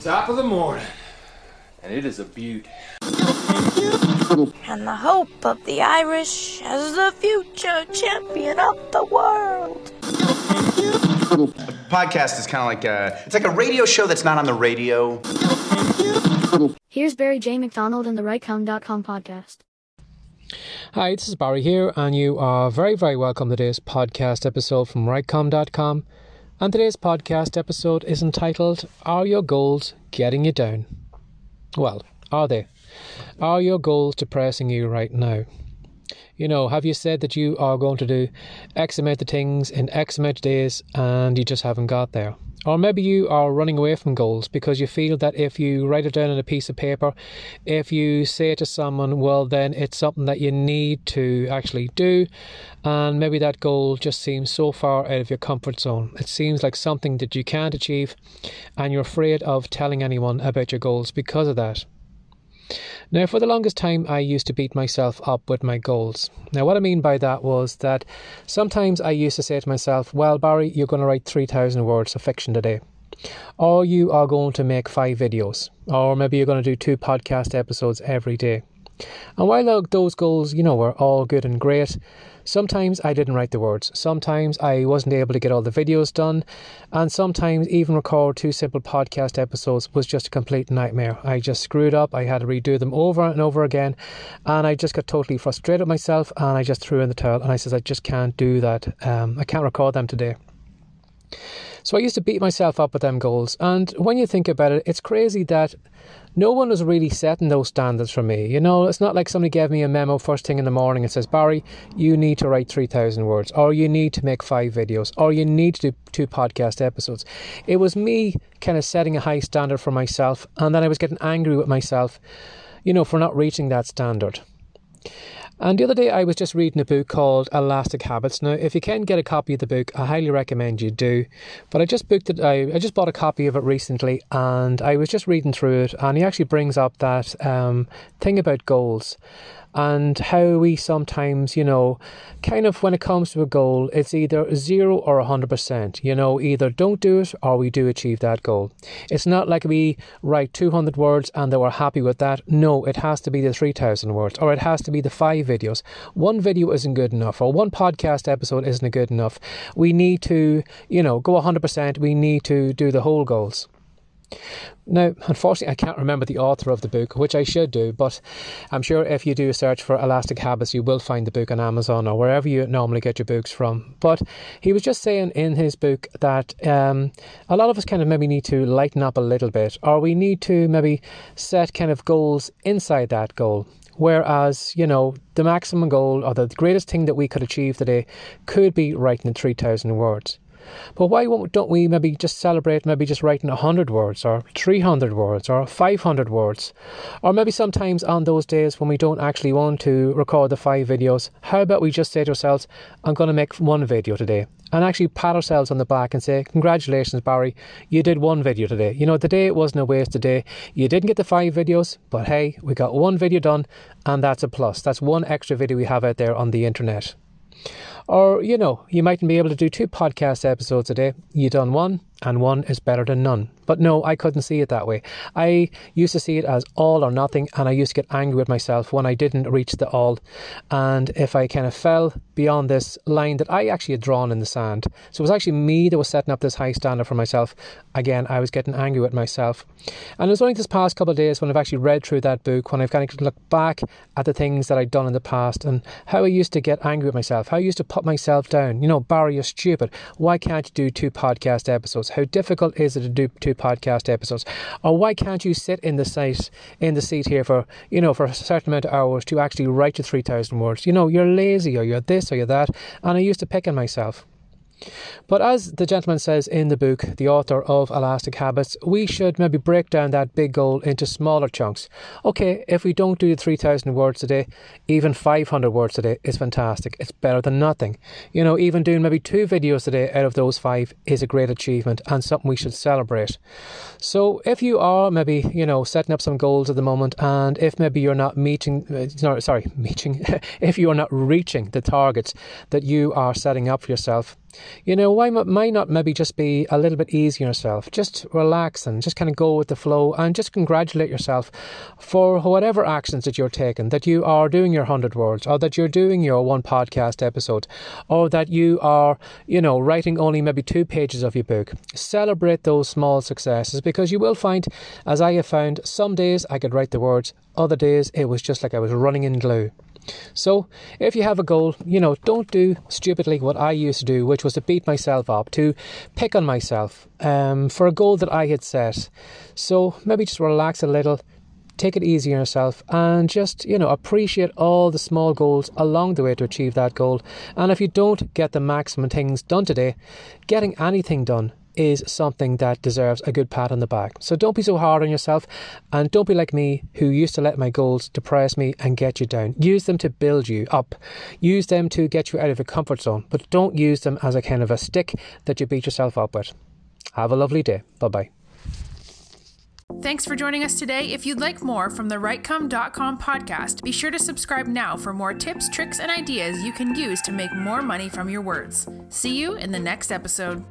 Top of the morning, and it is a beaut. and the hope of the Irish as the future champion of the world. A podcast is kind of like a it's like a radio show that's not on the radio. Here's Barry J. McDonald and the RightCom.com podcast. Hi, this is Barry here, and you are very, very welcome to today's podcast episode from RightCom.com. And today's podcast episode is entitled Are Your Goals Getting You Down? Well, are they? Are your goals depressing you right now? You know, have you said that you are going to do X amount of things in X amount of days and you just haven't got there? Or maybe you are running away from goals because you feel that if you write it down on a piece of paper, if you say it to someone, well, then it's something that you need to actually do. And maybe that goal just seems so far out of your comfort zone. It seems like something that you can't achieve, and you're afraid of telling anyone about your goals because of that. Now, for the longest time, I used to beat myself up with my goals. Now, what I mean by that was that sometimes I used to say to myself, Well, Barry, you're going to write 3,000 words of fiction today. Or you are going to make five videos. Or maybe you're going to do two podcast episodes every day. And while those goals, you know, were all good and great, sometimes I didn't write the words. Sometimes I wasn't able to get all the videos done. And sometimes even record two simple podcast episodes was just a complete nightmare. I just screwed up. I had to redo them over and over again. And I just got totally frustrated myself and I just threw in the towel. And I said, I just can't do that. Um, I can't record them today. So I used to beat myself up with them goals. And when you think about it, it's crazy that no one was really setting those standards for me. You know, it's not like somebody gave me a memo first thing in the morning and says, Barry, you need to write 3,000 words, or you need to make five videos, or you need to do two podcast episodes. It was me kind of setting a high standard for myself, and then I was getting angry with myself, you know, for not reaching that standard. And the other day, I was just reading a book called Elastic Habits. Now, if you can get a copy of the book, I highly recommend you do. But I just booked it. I, I just bought a copy of it recently, and I was just reading through it, and he actually brings up that um, thing about goals and how we sometimes, you know, kind of when it comes to a goal, it's either zero or 100%. You know, either don't do it or we do achieve that goal. It's not like we write 200 words and then we're happy with that. No, it has to be the 3,000 words or it has to be the five videos. One video isn't good enough or one podcast episode isn't good enough. We need to, you know, go 100%. We need to do the whole goals. Now, unfortunately, I can't remember the author of the book, which I should do, but I'm sure if you do a search for Elastic Habits, you will find the book on Amazon or wherever you normally get your books from. But he was just saying in his book that um, a lot of us kind of maybe need to lighten up a little bit, or we need to maybe set kind of goals inside that goal. Whereas, you know, the maximum goal or the greatest thing that we could achieve today could be writing in 3,000 words. But why don't we maybe just celebrate maybe just writing 100 words or 300 words or 500 words? Or maybe sometimes on those days when we don't actually want to record the five videos, how about we just say to ourselves, I'm going to make one video today? And actually pat ourselves on the back and say, Congratulations, Barry, you did one video today. You know, the day wasn't a wasted day. You didn't get the five videos, but hey, we got one video done, and that's a plus. That's one extra video we have out there on the internet. Or, you know, you mightn't be able to do two podcast episodes a day. You done one, and one is better than none. But no, I couldn't see it that way. I used to see it as all or nothing, and I used to get angry with myself when I didn't reach the all. And if I kind of fell beyond this line that I actually had drawn in the sand. So it was actually me that was setting up this high standard for myself. Again, I was getting angry with myself. And it was only this past couple of days when I've actually read through that book, when I've kind of looked back at the things that I'd done in the past and how I used to get angry with myself, how I used to put myself down. You know, Barry, you're stupid. Why can't you do two podcast episodes? How difficult is it to do two podcast episodes? Or why can't you sit in the seat in the seat here for you know for a certain amount of hours to actually write your three thousand words? You know, you're lazy or you're this or you're that, and I used to pick on myself. But as the gentleman says in the book, the author of Elastic Habits, we should maybe break down that big goal into smaller chunks. Okay, if we don't do 3,000 words a day, even 500 words a day is fantastic. It's better than nothing. You know, even doing maybe two videos a day out of those five is a great achievement and something we should celebrate. So if you are maybe, you know, setting up some goals at the moment and if maybe you're not meeting, uh, sorry, meeting, if you are not reaching the targets that you are setting up for yourself, You know, why might not maybe just be a little bit easy on yourself? Just relax and just kind of go with the flow and just congratulate yourself for whatever actions that you're taking, that you are doing your 100 words or that you're doing your one podcast episode or that you are, you know, writing only maybe two pages of your book. Celebrate those small successes because you will find, as I have found, some days I could write the words, other days it was just like I was running in glue. So, if you have a goal, you know, don't do stupidly what I used to do, which was to beat myself up, to pick on myself um, for a goal that I had set. So, maybe just relax a little, take it easy on yourself, and just, you know, appreciate all the small goals along the way to achieve that goal. And if you don't get the maximum things done today, getting anything done is something that deserves a good pat on the back. So don't be so hard on yourself and don't be like me who used to let my goals depress me and get you down. Use them to build you up. Use them to get you out of your comfort zone, but don't use them as a kind of a stick that you beat yourself up with. Have a lovely day. Bye bye. Thanks for joining us today. If you'd like more from the RightCom.com podcast, be sure to subscribe now for more tips, tricks, and ideas you can use to make more money from your words. See you in the next episode.